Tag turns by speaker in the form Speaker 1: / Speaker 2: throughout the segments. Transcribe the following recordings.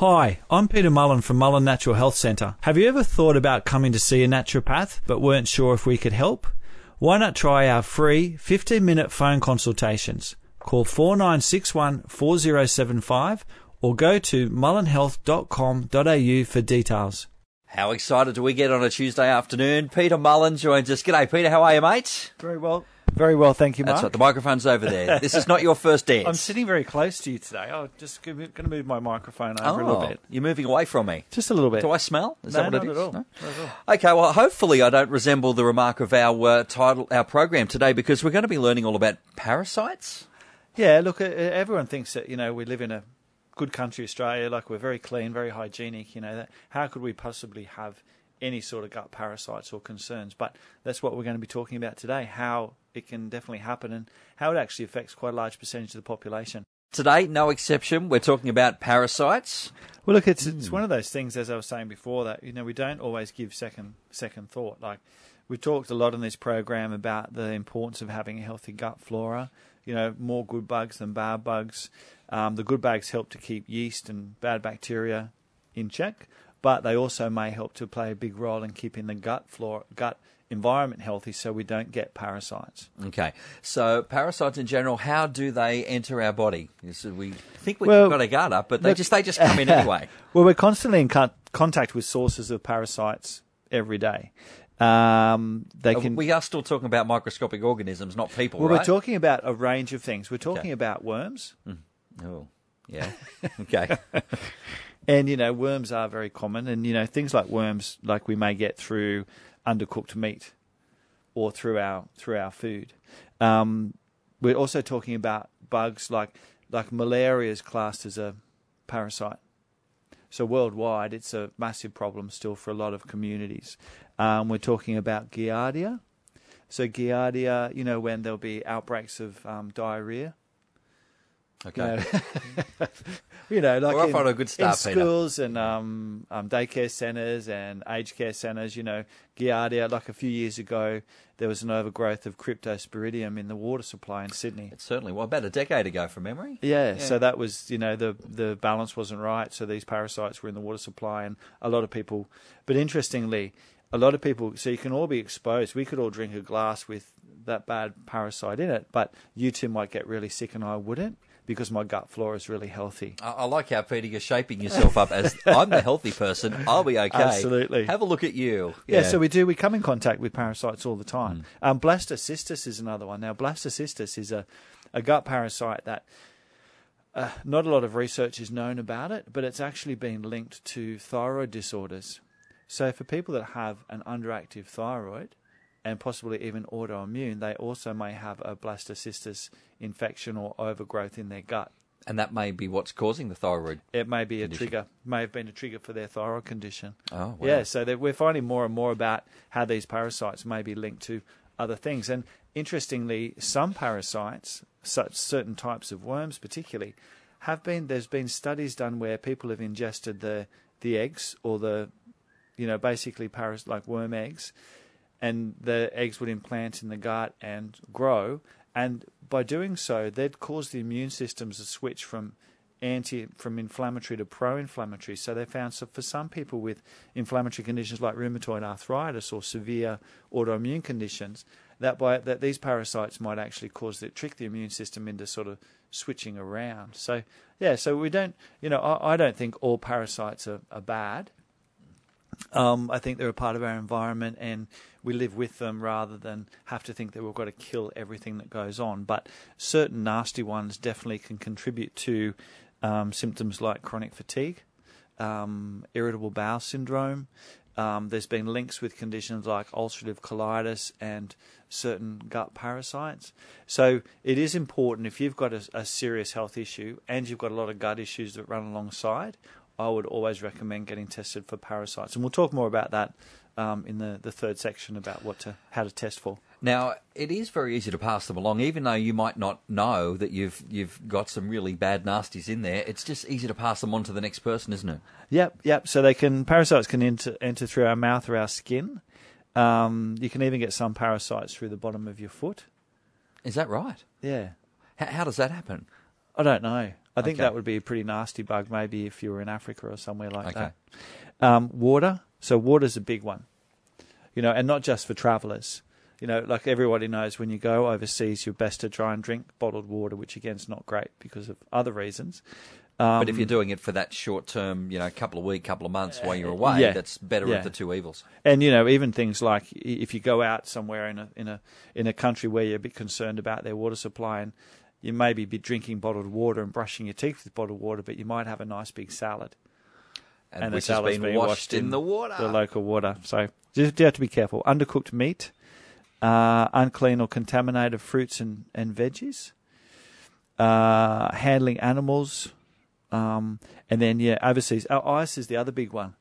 Speaker 1: Hi, I'm Peter Mullen from Mullen Natural Health Centre. Have you ever thought about coming to see a naturopath but weren't sure if we could help? Why not try our free 15 minute phone consultations? Call 4961 4075 or go to mullenhealth.com.au for details.
Speaker 2: How excited do we get on a Tuesday afternoon? Peter Mullen joins us. G'day, Peter. How are you, mate?
Speaker 1: Very well. Very well, thank you, Mark.
Speaker 2: That's right. The microphone's over there. This is not your first dance.
Speaker 1: I'm sitting very close to you today. I'm just going to move my microphone over a little
Speaker 2: Oh,
Speaker 1: bit.
Speaker 2: You're moving away from me.
Speaker 1: Just a little bit.
Speaker 2: Do I smell? Is
Speaker 1: No,
Speaker 2: that what
Speaker 1: not
Speaker 2: it
Speaker 1: at all.
Speaker 2: No?
Speaker 1: Not at all.
Speaker 2: Okay, well, hopefully I don't resemble the remark of our uh, title, our program today, because we're going to be learning all about parasites.
Speaker 1: Yeah, look, everyone thinks that you know we live in a good country, Australia. Like we're very clean, very hygienic. You know, that, how could we possibly have any sort of gut parasites or concerns? But that's what we're going to be talking about today. How it can definitely happen and how it actually affects quite a large percentage of the population.
Speaker 2: Today, no exception, we're talking about parasites.
Speaker 1: Well, look, it's it's one of those things, as I was saying before, that you know we don't always give second second thought. Like we've talked a lot in this program about the importance of having a healthy gut flora. You know, more good bugs than bad bugs. Um, the good bugs help to keep yeast and bad bacteria in check, but they also may help to play a big role in keeping the gut flora, gut environment healthy, so we don't get parasites.
Speaker 2: Okay, so parasites in general, how do they enter our body? Yes, we think we've
Speaker 1: Well,
Speaker 2: got a guard up, but they
Speaker 1: look-
Speaker 2: just they just come in anyway.
Speaker 1: Well, we're constantly in con- contact with sources of parasites every day. Um, they can.
Speaker 2: We are still talking about microscopic organisms, not people,
Speaker 1: well,
Speaker 2: right?
Speaker 1: we're talking about a range of things. We're talking about worms,
Speaker 2: Oh, yeah. Okay.
Speaker 1: and you know, worms are very common, and you know, things like worms, like we may get through undercooked meat or through our through our food. Um, we're also talking about bugs like like malaria is classed as a parasite. So worldwide, it's a massive problem still for a lot of communities. Um, we're talking about Giardia. So Giardia, you know, when there'll be outbreaks of um, diarrhea.
Speaker 2: Okay.
Speaker 1: You know, like
Speaker 2: We're off
Speaker 1: in,
Speaker 2: a good start,
Speaker 1: in
Speaker 2: Peter.
Speaker 1: schools and um, um, daycare centres and aged care centres. You know, Giardia. Like a few years ago, there was an overgrowth of Cryptosporidium in the water supply in Sydney.
Speaker 2: It's certainly well about a decade ago from memory.
Speaker 1: Yeah,
Speaker 2: Yeah.
Speaker 1: so that was you know the the balance wasn't right. So these parasites were in the water supply, and a lot of people. But interestingly, a lot of people. So you can all be exposed. We could all drink a glass with that bad parasite in it, but you two might get really sick, and I wouldn't because my gut flora is really healthy.
Speaker 2: I, I like how Peter you're shaping yourself up as I'm the healthy person. I'll be okay.
Speaker 1: Absolutely.
Speaker 2: Have a look at you.
Speaker 1: Yeah, so we do. We come in contact with parasites all the
Speaker 2: Mm.
Speaker 1: time. Um, blastocystis is another one. Now, blastocystis is a, a gut parasite that uh, not a lot of research is known about it, but it's actually been linked to thyroid disorders. So, for people that have an underactive thyroid and possibly even autoimmune, they also may have a blastocystis infection or overgrowth in their gut.
Speaker 2: and that may be what's causing the thyroid.
Speaker 1: It may be a
Speaker 2: Condition.
Speaker 1: trigger, may have been a trigger for their thyroid condition.
Speaker 2: Oh, wow.
Speaker 1: Yeah, so that we're finding more and more about how these parasites may be linked to other things. And interestingly, some parasites, such certain types of worms particularly, have been there's been studies done where people have ingested the the eggs or the you know basically paras like worm eggs, and the eggs would implant in the gut and grow. And by doing so, they'd cause the immune systems to switch from anti from inflammatory to pro-inflammatory. So they found so for some people with inflammatory conditions like rheumatoid arthritis or severe autoimmune conditions, that by that these parasites might actually cause that trick the immune system into sort of switching around. So yeah, so we don't you know I, I don't think all parasites are, are bad. Um, I think they're a part of our environment and we live with them rather than have to think that we've got to kill everything that goes on. But certain nasty ones definitely can contribute to um, symptoms like chronic fatigue, um, irritable bowel syndrome. Um, there's been links with conditions like ulcerative colitis and certain gut parasites. So it is important if you've got a, a serious health issue and you've got a lot of gut issues that run alongside, I would always recommend getting tested for parasites. And we'll talk more about that um, in the, the third section about what to how to test for.
Speaker 2: Now, it is very easy to pass them along, even though you might not know that you've you've got some really bad nasties in there. It's just easy to pass them on to the next person, isn't it?
Speaker 1: Yep, yep. So they can parasites can enter enter through our mouth or our skin. Um, you can even get some parasites through the bottom of your foot.
Speaker 2: Is that right?
Speaker 1: Yeah,
Speaker 2: How, how does that happen?
Speaker 1: I don't know. I think
Speaker 2: Okay.
Speaker 1: that would be a pretty nasty bug, maybe if you were in Africa or somewhere like
Speaker 2: Okay.
Speaker 1: that. Um, water. So water's a big one, you know, and not just for travellers. You know, like everybody knows, when you go overseas, you're best to try and drink bottled water, which again is not great because of other reasons. Um,
Speaker 2: But if you're doing it for that short term, you know, couple of weeks, couple of months while you're away,
Speaker 1: yeah.
Speaker 2: that's better
Speaker 1: Yeah.
Speaker 2: of the two evils.
Speaker 1: and you know, even things like if you go out somewhere in a in a in a country where you're a bit concerned about their water supply, and you maybe be drinking bottled water and brushing your teeth with bottled water, but you might have a nice big salad.
Speaker 2: And,
Speaker 1: and
Speaker 2: which
Speaker 1: the
Speaker 2: has
Speaker 1: salad's
Speaker 2: been
Speaker 1: been
Speaker 2: washed,
Speaker 1: washed
Speaker 2: in,
Speaker 1: in
Speaker 2: the water.
Speaker 1: the local water. So just you have to be careful. Undercooked meat, uh, unclean or contaminated fruits and, and veggies, uh, handling animals, um, and then yeah, overseas. Oh, ice is the other big one.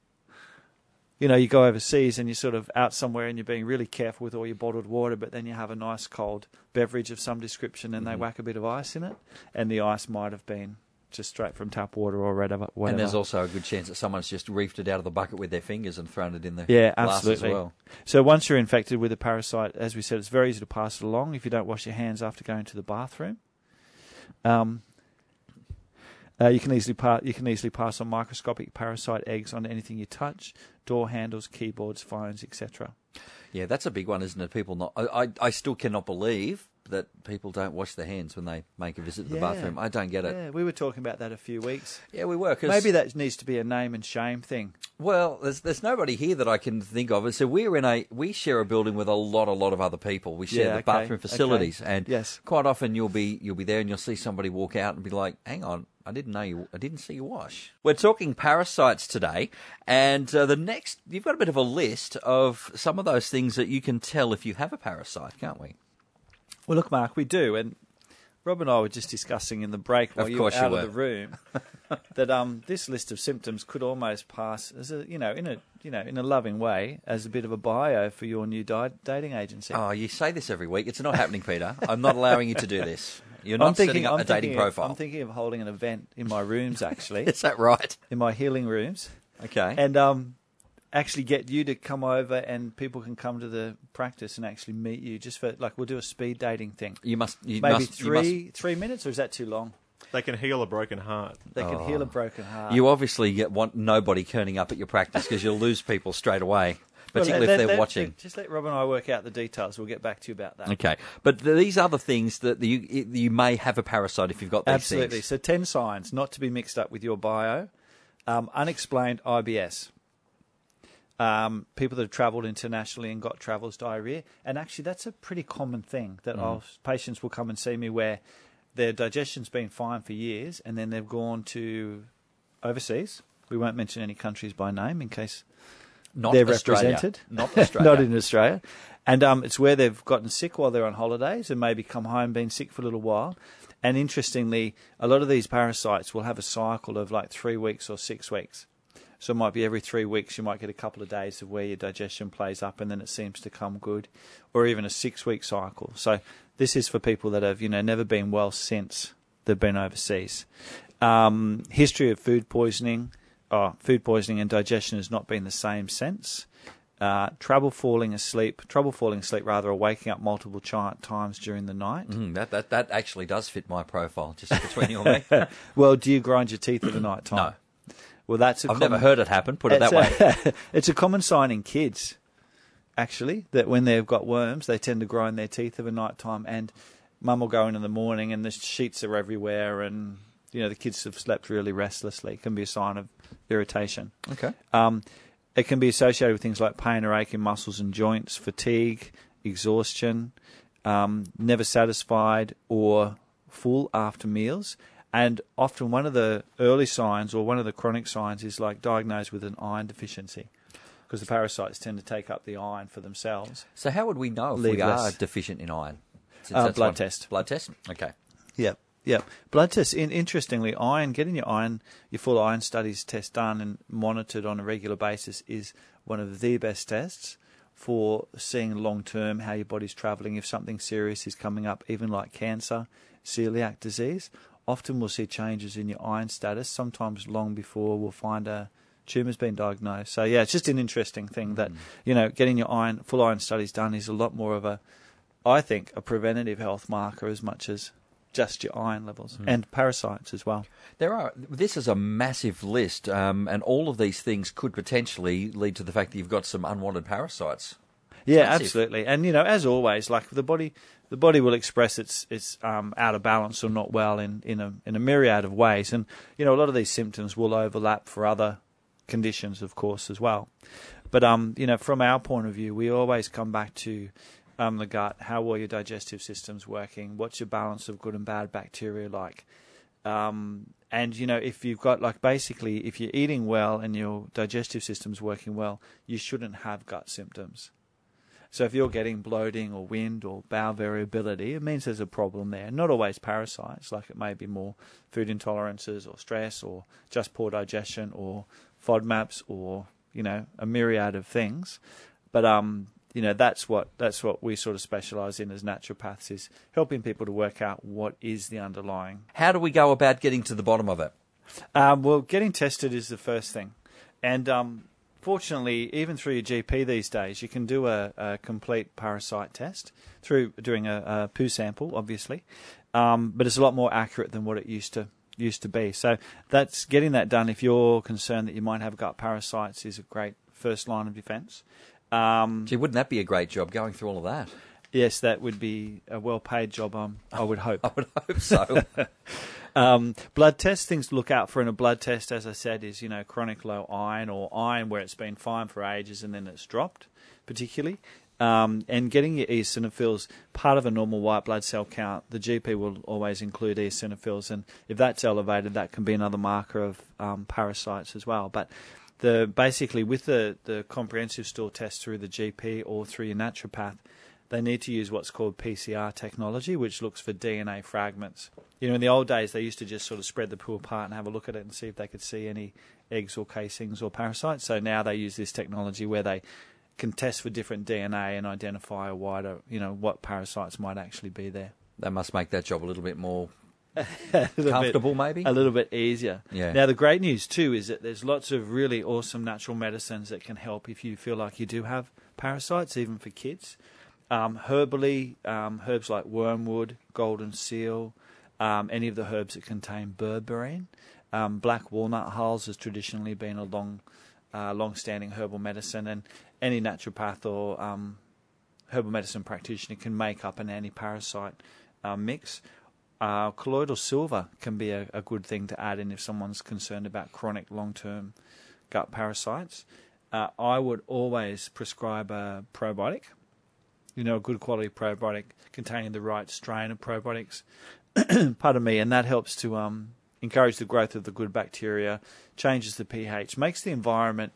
Speaker 1: You know, you go overseas and you're sort of out somewhere and you're being really careful with all your bottled water, but then you have a nice cold beverage of some description and they
Speaker 2: Mhm.
Speaker 1: whack a bit of ice in it, and the ice might have been just straight from tap water or whatever. whatever.
Speaker 2: And there's also a good chance that someone's just reefed it out of the bucket with their fingers and thrown it in the
Speaker 1: Yeah,
Speaker 2: glass
Speaker 1: absolutely.
Speaker 2: as well.
Speaker 1: So once you're infected with a parasite, as we said, it's very easy to pass it along if you don't wash your hands after going to the bathroom. Um, uh, you can easily pa- you can easily pass on microscopic parasite eggs on anything you touch, door handles, keyboards, phones, etc.
Speaker 2: Yeah, that's a big one, isn't it? People not. I, I, I still cannot believe that people don't wash their hands when they make a visit to the
Speaker 1: Yeah.
Speaker 2: bathroom. I don't get it.
Speaker 1: Yeah, we were talking about that a few weeks.
Speaker 2: Yeah, we were. 'cause-
Speaker 1: Maybe that needs to be a name and shame thing.
Speaker 2: Well, there's there's nobody here that I can think of. So we're in a we share a building with a lot a lot of other people. We share
Speaker 1: Yeah,
Speaker 2: the
Speaker 1: okay,
Speaker 2: bathroom facilities,
Speaker 1: okay.
Speaker 2: and
Speaker 1: Yes.
Speaker 2: quite often you'll be you'll be there and you'll see somebody walk out and be like, "Hang on, I didn't know you. I didn't see you wash." We're talking parasites today, and uh, the next you've got a bit of a list of some of those things that you can tell if you have a parasite, can't we?
Speaker 1: Well, look, Mark, we do, and Rob and I were just discussing in the break while you were
Speaker 2: you
Speaker 1: out
Speaker 2: were.
Speaker 1: of the room that um, this list of symptoms could almost pass as a you know in a you know in a loving way as a bit of a bio for your new di- dating agency.
Speaker 2: Oh, you say this every week. It's not happening, Peter. I'm not allowing you to do this. You're not
Speaker 1: I'm thinking,
Speaker 2: setting up
Speaker 1: I'm
Speaker 2: a dating
Speaker 1: thinking of-
Speaker 2: profile.
Speaker 1: I'm thinking of holding an event in my rooms, actually,
Speaker 2: Is that right?
Speaker 1: in my healing rooms,
Speaker 2: Okay.
Speaker 1: and um, actually get you to come over, and people can come to the practice and actually meet you. Just for like, we'll do a speed dating thing.
Speaker 2: you must. You
Speaker 1: Maybe
Speaker 2: must, you must
Speaker 1: three three minutes, or is that too long?
Speaker 3: They can heal a broken heart.
Speaker 1: They can
Speaker 2: Oh.
Speaker 1: heal a broken heart.
Speaker 2: You obviously get, want nobody turning up at your practice because you'll lose people straight away,
Speaker 1: Well,
Speaker 2: particularly
Speaker 1: let-
Speaker 2: if they're
Speaker 1: let-
Speaker 2: watching.
Speaker 1: Just let Rob and I work out the details. We'll get back to you about that.
Speaker 2: Okay, but th- these other things that you you may have a parasite if you've got these
Speaker 1: Absolutely.
Speaker 2: things.
Speaker 1: So, 10 signs, not to be mixed up with your bio. Um, unexplained IBS. Um, people that have travelled internationally and got travels diarrhea. And actually, that's a pretty common thing that I'll, patients will come and see me where their digestion's been fine for years and then they've gone to overseas. We won't mention any countries by name in case
Speaker 2: Not
Speaker 1: they're
Speaker 2: Australia.
Speaker 1: represented.
Speaker 2: Not Australia.
Speaker 1: Not in Australia. And um, it's where they've gotten sick while they're on holidays and maybe come home, been sick for a little while. And interestingly, a lot of these parasites will have a cycle of like three weeks or six weeks. So it might be every three weeks you might get a couple of days of where your digestion plays up and then it seems to come good, or even a six week cycle. So this is for people that have you know never been well since they've been overseas. Um, history of food poisoning, oh, food poisoning and digestion has not been the same since. Uh, trouble falling asleep, trouble falling asleep rather, or waking up multiple times during the night.
Speaker 2: Mm, that, that that actually does fit my profile, just between you and me.
Speaker 1: Well, do you grind your teeth at the night time?
Speaker 2: No.
Speaker 1: Well, that's a
Speaker 2: I've
Speaker 1: common,
Speaker 2: never heard it happen. Put it that
Speaker 1: it's
Speaker 2: way.
Speaker 1: a- it's a common sign in kids, actually, that when they've got worms, they tend to grind their teeth at a night time, and mum will go in in the morning, and the sheets are everywhere, and you know the kids have slept really restlessly. It can be a sign of irritation.
Speaker 2: Okay.
Speaker 1: Um, it can be associated with things like pain or ache in muscles and joints, fatigue, exhaustion, um, never satisfied or full after meals. And often one of the early signs or one of the chronic signs is like diagnosed with an iron deficiency because the parasites tend to take up the iron for themselves.
Speaker 2: So how would we know if
Speaker 1: Leave
Speaker 2: we are deficient in iron? Since
Speaker 1: Uh,
Speaker 2: that's
Speaker 1: blood
Speaker 2: one-
Speaker 1: test.
Speaker 2: Blood test. Okay.
Speaker 1: Yep. Yep. Blood tests. In, interestingly, iron, getting your iron, your full iron studies test done and monitored on a regular basis is one of the best tests for seeing long term how your body's travelling. If something serious is coming up, even like cancer, celiac disease, often we'll see changes in your iron status. Sometimes long before we'll find a tumour's been diagnosed. So yeah, it's just an interesting thing that mm. you know getting your iron full iron studies done is a lot more of a, I think, a preventative health marker as much as just your iron levels
Speaker 2: Hmm.
Speaker 1: and parasites as well.
Speaker 2: There are. This is a massive list, um, and all of these things could potentially lead to the fact that you've got some unwanted parasites.
Speaker 1: Yeah,
Speaker 2: massive.
Speaker 1: absolutely. And you know, as always, like the body, the body will express its its um, out of balance or not well in in a in a myriad of ways. And you know, a lot of these symptoms will overlap for other conditions, of course, as well. But um, you know, from our point of view, we always come back to um, the gut. How well your digestive system's working? What's your balance of good and bad bacteria like? Um, and you know, if you've got like basically, if you're eating well and your digestive system's working well, you shouldn't have gut symptoms. So if you're getting bloating or wind or bowel variability, it means there's a problem there. Not always parasites, like it may be more food intolerances or stress or just poor digestion or FODMAPs or you know a myriad of things. But um, you know that's what that's what we sort of specialise in as naturopaths is helping people to work out what is the underlying
Speaker 2: How do we go about getting to the bottom of it?
Speaker 1: um, well, getting tested is the first thing, and um, fortunately, even through your GP these days, you can do a, a complete parasite test through doing a, a poo sample, obviously, um, but it's a lot more accurate than what it used to used to be. So that's getting that done. If you're concerned that you might have gut parasites, is a great first line of defence. Um,
Speaker 2: Gee, wouldn't that be a great job going through all of that?
Speaker 1: yes, that would be a well-paid job. Um, I would hope.
Speaker 2: I would hope so.
Speaker 1: Um, blood test things to look out for in a blood test, as I said, is you know chronic low iron or iron where it's been fine for ages and then it's dropped, particularly. Um, and getting your eosinophils part of a normal white blood cell count, the GP will always include eosinophils, and if that's elevated, that can be another marker of um, parasites as well. But the basically with the, the comprehensive stool test through the GP or through your naturopath, they need to use what's called PCR technology, which looks for DNA fragments. You know, in the old days, they used to just sort of spread the poo apart and have a look at it and see if they could see any eggs or casings or parasites. So now they use this technology where they can test for different DNA and identify a wider, you know, what parasites might actually be there.
Speaker 2: that must make that job a little bit more
Speaker 1: Little bit-
Speaker 2: comfortable, maybe.
Speaker 1: a little bit easier.
Speaker 2: Yeah.
Speaker 1: Now the great news too is that there's lots of really awesome natural medicines that can help if you feel like you do have parasites, even for kids. Um, herbally, um, herbs like wormwood, golden seal, um, any of the herbs that contain berberine. Um, black walnut hulls has traditionally been a long, uh, long-standing herbal medicine, and any naturopath or um, herbal medicine practitioner can make up an anti-parasite uh, mix. Uh, colloidal silver can be a, a good thing to add in if someone's concerned about chronic long-term gut parasites. Uh, I would always prescribe a probiotic, you know, a good quality probiotic containing the right strain of probiotics. Pardon me, and that helps to um, encourage the growth of the good bacteria, changes the pH, makes the environment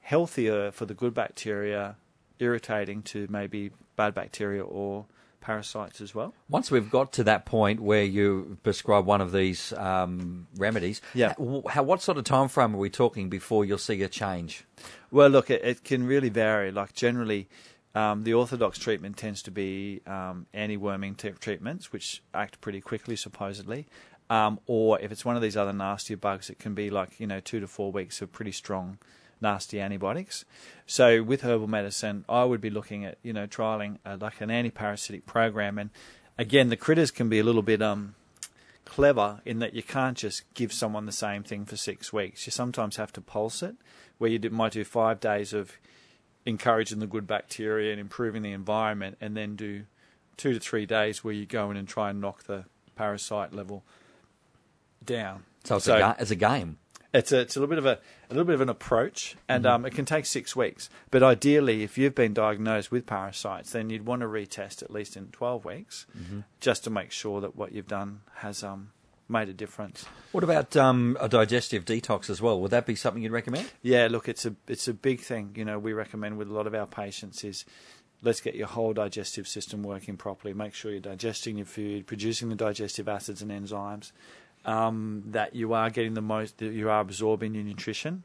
Speaker 1: healthier for the good bacteria, irritating to maybe bad bacteria or parasites as well.
Speaker 2: Once we've got to that point where you prescribe one of these um, remedies,
Speaker 1: Yeah.
Speaker 2: how, what sort of time frame are we talking before you'll see a change?
Speaker 1: Well, look, it, it can really vary. Like generally, um, the orthodox treatment tends to be um, anti-worming t- treatments, which act pretty quickly, supposedly. Um, or if it's one of these other nastier bugs, it can be like you know two to four weeks of pretty strong, nasty antibiotics. So with herbal medicine, I would be looking at you know trialing uh, like an anti-parasitic program. And again, the critters can be a little bit um, clever in that you can't just give someone the same thing for six weeks. You sometimes have to pulse it, where you might do five days of encouraging the good bacteria and improving the environment, and then do two to three days where you go in and try and knock the parasite level down.
Speaker 2: So it's,
Speaker 1: So-
Speaker 2: a, ga- it's a game.
Speaker 1: It's a, it's a little bit of a, a little bit of an approach, and um, it can take six weeks. But ideally, if you've been diagnosed with parasites, then you'd want to retest at least in twelve weeks, just to make sure that what you've done has um, made a difference.
Speaker 2: What about um, a digestive detox as well? Would that be something you'd recommend?
Speaker 1: Yeah, look, it's a it's a big thing. You know, we recommend with a lot of our patients is let's get your whole digestive system working properly. Make sure you're digesting your food, producing the digestive acids and enzymes. Um, that you are getting the most, that you are absorbing your nutrition.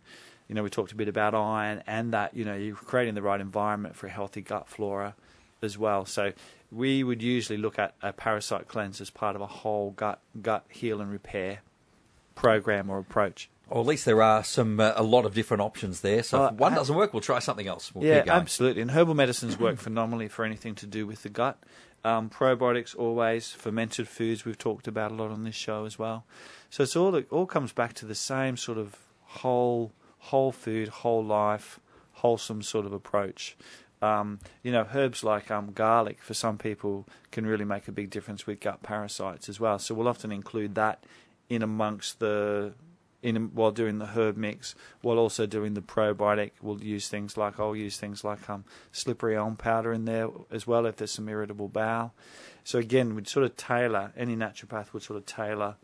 Speaker 1: You know, we talked a bit about iron, and that you know you're creating the right environment for a healthy gut flora as well. So we would usually look at a parasite cleanse as part of a whole gut gut heal and repair program or approach.
Speaker 2: Or at least there are some uh, a lot of different options there. So
Speaker 1: Uh,
Speaker 2: if one doesn't work, we'll try something else. We'll
Speaker 1: yeah, absolutely. And herbal medicines work phenomenally for anything to do with the gut. Um, probiotics always fermented foods we've talked about a lot on this show as well. So it's all it all comes back to the same sort of whole whole food, whole life, wholesome sort of approach. Um, you know, herbs like um, garlic for some people can really make a big difference with gut parasites as well. So we'll often include that in amongst the in while doing the herb mix, while also doing the probiotic. We'll use things like I'll use things like um, slippery elm powder in there as well if there's some irritable bowel. So again, we'd sort of tailor any naturopath would sort of tailor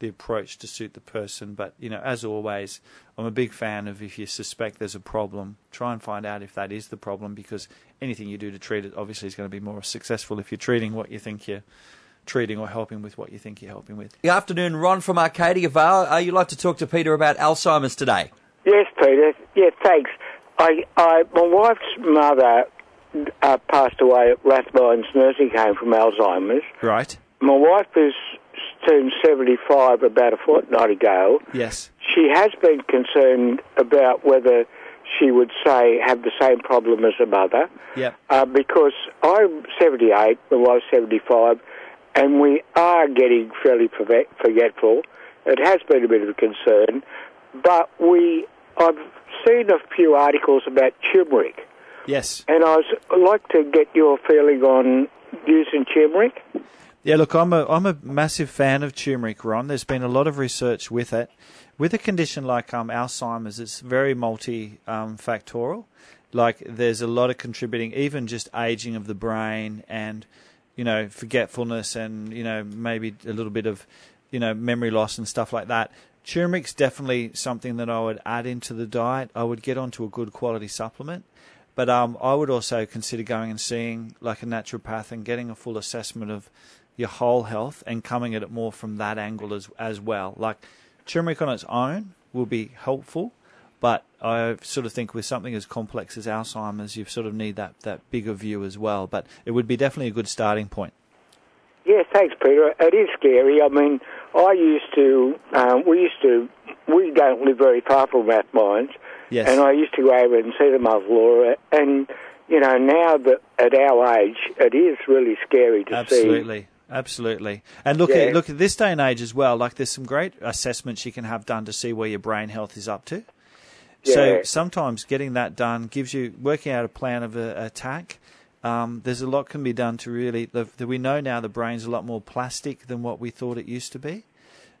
Speaker 1: the approach to suit the person. But you know, as always, I'm a big fan of if you suspect there's a problem, try and find out if that is the problem because anything you do to treat it obviously is going to be more successful if you're treating what you think you're treating or helping with what you think you're helping with.
Speaker 2: Good afternoon, Ron from Arcadia Vale. Uh, you'd like to talk to Peter about Alzheimer's today?
Speaker 4: Yes, Peter. Yeah, thanks. I, I, my wife's mother uh, passed away at Rathmines Nursing Home from Alzheimer's.
Speaker 1: Right.
Speaker 4: My wife has turned 75 about a fortnight ago.
Speaker 1: Yes.
Speaker 4: She has been concerned about whether she would say have the same problem as her mother.
Speaker 1: Yep.
Speaker 4: Uh, because I'm 78, my wife's 75, and we are getting fairly forgetful. It has been a bit of a concern, but we I've seen a few articles about turmeric,
Speaker 1: Yes.
Speaker 4: and I'd like to get your feeling on using turmeric.
Speaker 1: Yeah, look, I'm a I'm a massive fan of turmeric, Ron. There's been a lot of research with it. With a condition like um, Alzheimer's, it's very multi-factorial. like there's a lot of contributing, even just aging of the brain and you know forgetfulness and you know maybe a little bit of you know memory loss and stuff like that. Turmeric's definitely something that I would add into the diet. I would get onto a good quality supplement. But um, I would also consider going and seeing like a naturopath and getting a full assessment of your whole health and coming at it more from that angle as as well. Like turmeric on its own will be helpful, but I sort of think with something as complex as Alzheimer's, you sort of need that that bigger view as well. But it would be definitely a good starting point.
Speaker 4: Yeah, thanks, Peter. It is scary. I mean, I used to, um, we used to, we don't live very far from Rathmines,
Speaker 1: Yes.
Speaker 4: and I used to go over and see the mother Laura, and, you know, now that at our age, it is really scary to see.
Speaker 1: Absolutely. Absolutely. And look
Speaker 4: Yeah.
Speaker 1: at look at this day and age as well, like there's some great assessments you can have done to see where your brain health is up to. So sometimes getting that done gives you working out a plan of a, attack. Um, there's a lot can be done to really. The, the, we know now the brain's a lot more plastic than what we thought it used to be.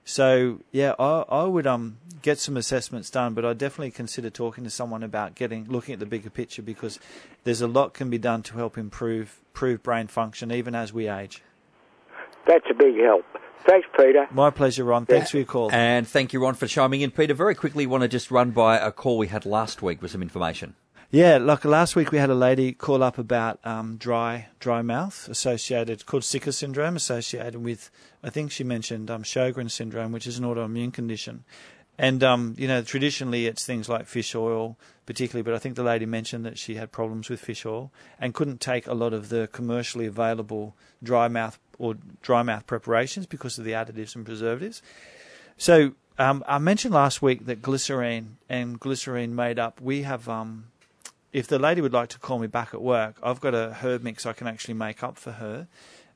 Speaker 1: So yeah, I, I would um get some assessments done, but I definitely consider talking to someone about getting looking at the bigger picture because there's a lot can be done to help improve improve brain function even as we age.
Speaker 4: That's a big help. Thanks, Peter.
Speaker 1: My pleasure, Ron. Thanks for your call.
Speaker 2: And thank you, Ron, for chiming in. Peter, very quickly, want to just run by a call we had last week with some information.
Speaker 1: Yeah, like last week we had a lady call up about um, dry dry mouth associated called Sicca syndrome associated with I think she mentioned um, Sjogren syndrome, which is an autoimmune condition. And um, you know, traditionally it's things like fish oil, particularly. But I think the lady mentioned that she had problems with fish oil and couldn't take a lot of the commercially available dry mouth or dry mouth preparations because of the additives and preservatives. So um, I mentioned last week that glycerine and glycerine made up. We have, um, if the lady would like to call me back at work, I've got a herb mix I can actually make up for her.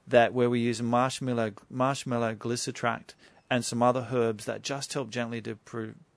Speaker 1: That where we use marshmallow, marshmallow glycetract and some other herbs that just help gently to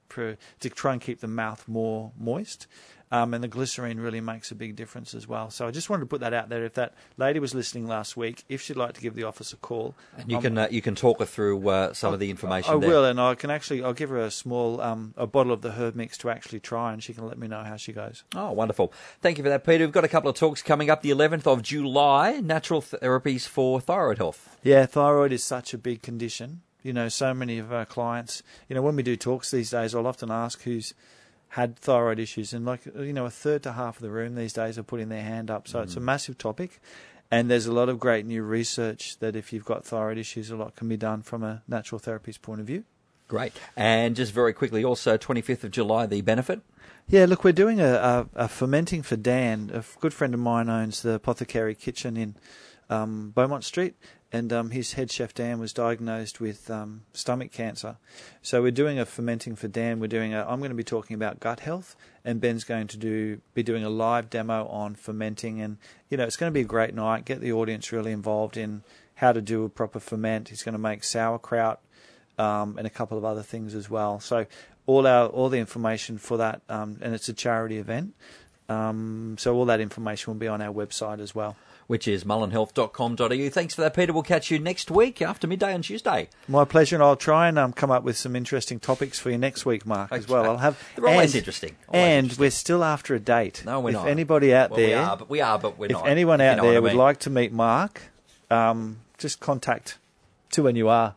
Speaker 1: to try and keep the mouth more moist. Um, and the glycerine really makes a big difference as well. So I just wanted to put that out there. If that lady was listening last week, if she'd like to give the office a call,
Speaker 2: And you
Speaker 1: I'm-
Speaker 2: can uh, you can talk her through uh, some of the information
Speaker 1: I
Speaker 2: there.
Speaker 1: will, and I can actually I'll give her a small um, a bottle of the herb mix to actually try, and she can let me know how she goes.
Speaker 2: Oh, wonderful. Thank you for that, Peter. We've got a couple of talks coming up the 11th of July, natural therapies for thyroid health.
Speaker 1: Yeah, thyroid is such a big condition. You know, so many of our clients. You know, when we do talks these days, I'll often ask who's had thyroid issues, and like you know, a third to half of the room these days are putting their hand up. So it's a massive topic, and there's a lot of great new research that if you've got thyroid issues, a lot can be done from a natural therapy's point of view.
Speaker 2: Great. And just very quickly, also 25th of July, the benefit.
Speaker 1: Yeah, look, we're doing a, a, a fermenting for Dan. A good friend of mine owns the Apothecary Kitchen in um, Beaumont Street, and um, his head chef Dan was diagnosed with um, stomach cancer. So we're doing a fermenting for Dan. We're doing a. I'm going to be talking about gut health, and Ben's going to do be doing a live demo on fermenting, and you know it's going to be a great night. Get the audience really involved in how to do a proper ferment. He's going to make sauerkraut um, and a couple of other things as well. So all our all the information for that, um, and it's a charity event. Um, so all that information will be on our website as well.
Speaker 2: Which is mullenhealth.com.au. Thanks for that, Peter. We'll catch you next week after midday on Tuesday.
Speaker 1: My pleasure, and I'll try and um, come up with some interesting topics for you next week, Mark, as well. I'll have.
Speaker 2: They're always
Speaker 1: and,
Speaker 2: interesting. Always
Speaker 1: and
Speaker 2: interesting.
Speaker 1: we're still after a date.
Speaker 2: No, we're
Speaker 1: if
Speaker 2: not.
Speaker 1: anybody out
Speaker 2: Well, we
Speaker 1: there,
Speaker 2: are, but we are, but we're
Speaker 1: if
Speaker 2: not.
Speaker 1: anyone
Speaker 2: You
Speaker 1: out
Speaker 2: know
Speaker 1: there
Speaker 2: I
Speaker 1: would
Speaker 2: mean.
Speaker 1: like to meet Mark, um, just contact to when you are.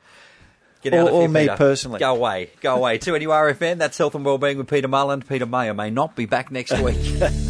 Speaker 2: Get out
Speaker 1: or- or
Speaker 2: here,
Speaker 1: me
Speaker 2: Peter.
Speaker 1: personally.
Speaker 2: Go away. Go away. to NURFM, that's Health and Wellbeing with Peter Mullen. Peter may or may not be back next week.